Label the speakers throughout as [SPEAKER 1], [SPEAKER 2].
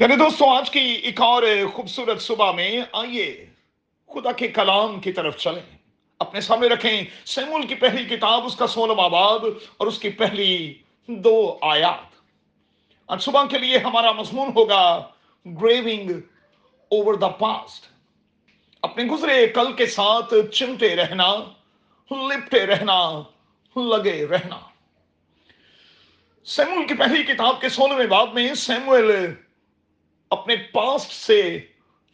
[SPEAKER 1] یعنی دوستوں آج کی ایک اور خوبصورت صبح میں آئیے خدا کے کلام کی طرف چلیں۔ اپنے سامنے رکھیں سیمول کی پہلی کتاب، اس کا سولم آباد اور اس کی پہلی دو آیات۔ آج صبح کے لیے ہمارا مضمون ہوگا گریونگ اوور دا پاسٹ۔ اپنے گزرے کل کے ساتھ چمٹے رہنا، لپٹے رہنا، لگے رہنا۔ سیمول کی پہلی کتاب کے سولہویں باب میں سیمول اپنے پاسٹ سے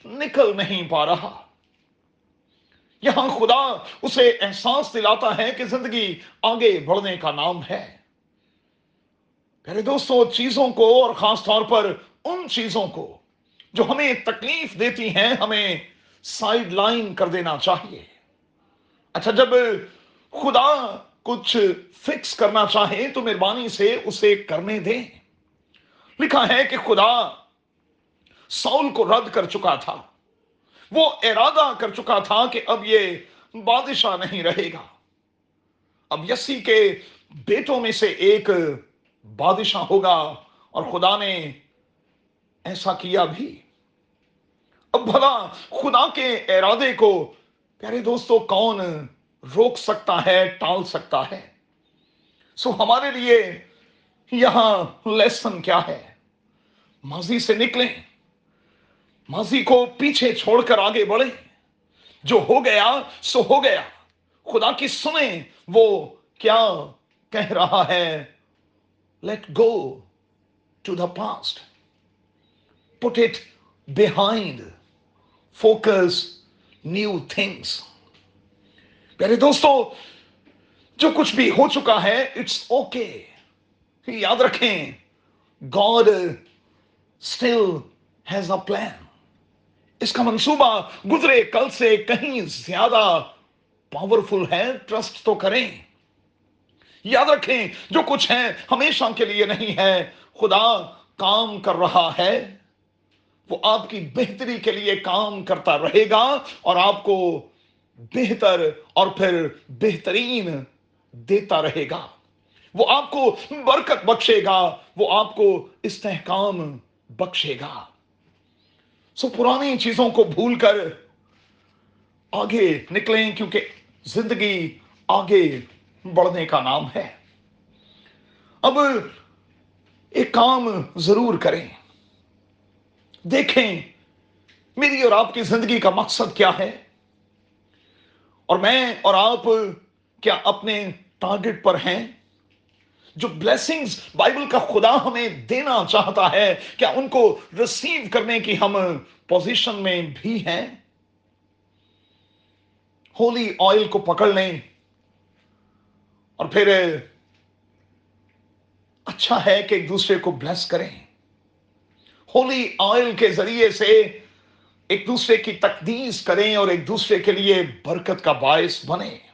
[SPEAKER 1] نکل نہیں پا رہا۔ یہاں خدا اسے احساس دلاتا ہے کہ زندگی آگے بڑھنے کا نام ہے۔ پیارے دوستوں چیزوں کو اور خاص طور پر ان چیزوں کو جو ہمیں تکلیف دیتی ہیں، ہمیں سائڈ لائن کر دینا چاہیے۔ اچھا جب خدا کچھ فکس کرنا چاہے تو مہربانی سے اسے کرنے دیں۔ لکھا ہے کہ خدا سول کو رد کر چکا تھا۔ وہ ارادہ کر چکا تھا کہ اب یہ بادشاہ نہیں رہے گا۔ اب یسی کے بیٹوں میں سے ایک بادشاہ ہوگا اور خدا نے ایسا کیا بھی۔ اب بھلا خدا کے ارادے کو پیارے دوستو، کون روک سکتا ہے، ٹال سکتا ہے؟ سو ہمارے لیے یہاں لیسن کیا ہے؟ ماضی سے نکلیں۔ ماضی کو پیچھے چھوڑ کر آگے بڑھے۔ جو ہو گیا سو ہو گیا۔ خدا کی سنیں، وہ کیا کہہ رہا ہے؟ Let go to the past put it behind focus new things پیارے دوستو، جو کچھ بھی ہو چکا ہے اٹس اوکے okay. یاد رکھیں God still has a plan اس کا منصوبہ گزرے کل سے کہیں زیادہ پاورفل ہے ٹرسٹ تو کریں۔ یاد رکھیں، جو کچھ ہے ہمیشہ کے لیے نہیں ہے۔ خدا کام کر رہا ہے۔ وہ آپ کی بہتری کے لیے کام کرتا رہے گا اور آپ کو بہتر اور پھر بہترین دیتا رہے گا۔ وہ آپ کو برکت بخشے گا۔ وہ آپ کو استحکام بخشے گا۔ سو پرانی چیزوں کو بھول کر آگے نکلیں، کیونکہ زندگی آگے بڑھنے کا نام ہے۔ اب ایک کام ضرور کریں۔ دیکھیں میری اور آپ کی زندگی کا مقصد کیا ہے۔ اور میں اور آپ کیا اپنے ٹارگٹ پر ہیں؟ جو بلیسنگز بائبل کا خدا ہمیں دینا چاہتا ہے، کیا ان کو ریسیو کرنے کی ہم پوزیشن میں بھی ہیں؟ ہولی آئل کو پکڑ لیں۔ اور پھر اچھا ہے کہ ایک دوسرے کو بلیس کریں۔ ہولی آئل کے ذریعے سے ایک دوسرے کی تقدیس کریں اور ایک دوسرے کے لیے برکت کا باعث بنیں۔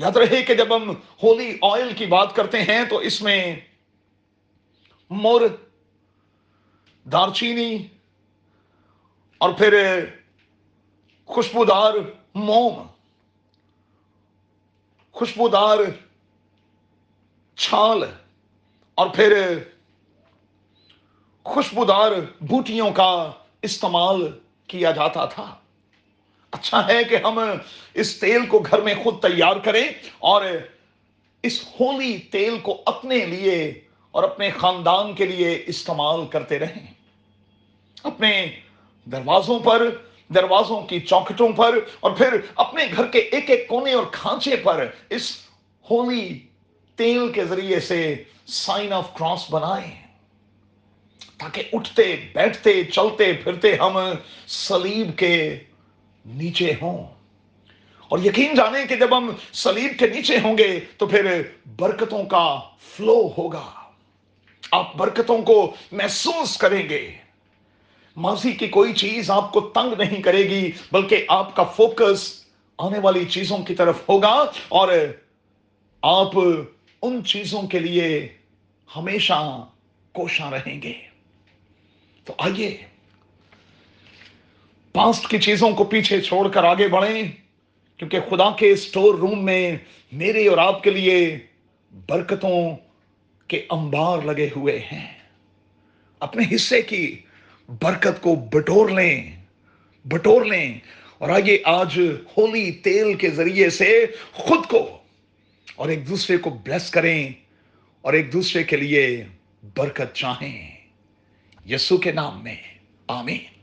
[SPEAKER 1] یاد رہے کہ جب ہم ہولی آئل کی بات کرتے ہیں تو اس میں مور، دارچینی اور پھر خوشبودار موم، خوشبودار چھال اور پھر خوشبودار بوٹیوں کا استعمال کیا جاتا تھا۔ اچھا ہے کہ ہم اس تیل کو گھر میں خود تیار کریں اور اس ہولی تیل کو اپنے لیے اور اپنے خاندان کے لیے استعمال کرتے رہیں۔ اپنے دروازوں پر، دروازوں کی چوکٹوں پر اور پھر اپنے گھر کے ایک ایک کونے اور کھانچے پر اس ہولی تیل کے ذریعے سے سائن آف کراس بنائیں۔ تاکہ اٹھتے، بیٹھتے، چلتے، پھرتے ہم سلیب کے نیچے ہوں۔ اور یقین جانیں کہ جب ہم سلیب کے نیچے ہوں گے تو پھر برکتوں کا فلو ہوگا۔ آپ برکتوں کو محسوس کریں گے۔ ماضی کی کوئی چیز آپ کو تنگ نہیں کرے گی، بلکہ آپ کا فوکس آنے والی چیزوں کی طرف ہوگا۔ اور آپ ان چیزوں کے لیے ہمیشہ کوشاں رہیں گے۔ تو آئیے۔ پاسٹ کی چیزوں کو پیچھے چھوڑ کر آگے بڑھیں، کیونکہ خدا کے اسٹور روم میں میرے اور آپ کے لیے برکتوں کے انبار لگے ہوئے ہیں۔ اپنے حصے کی برکت کو بٹور لیں بٹور لیں۔ اور آئیے آج ہولی تیل کے ذریعے سے خود کو اور ایک دوسرے کو بلیس کریں اور ایک دوسرے کے لیے برکت چاہیں۔ یسو کے نام میں، آمین۔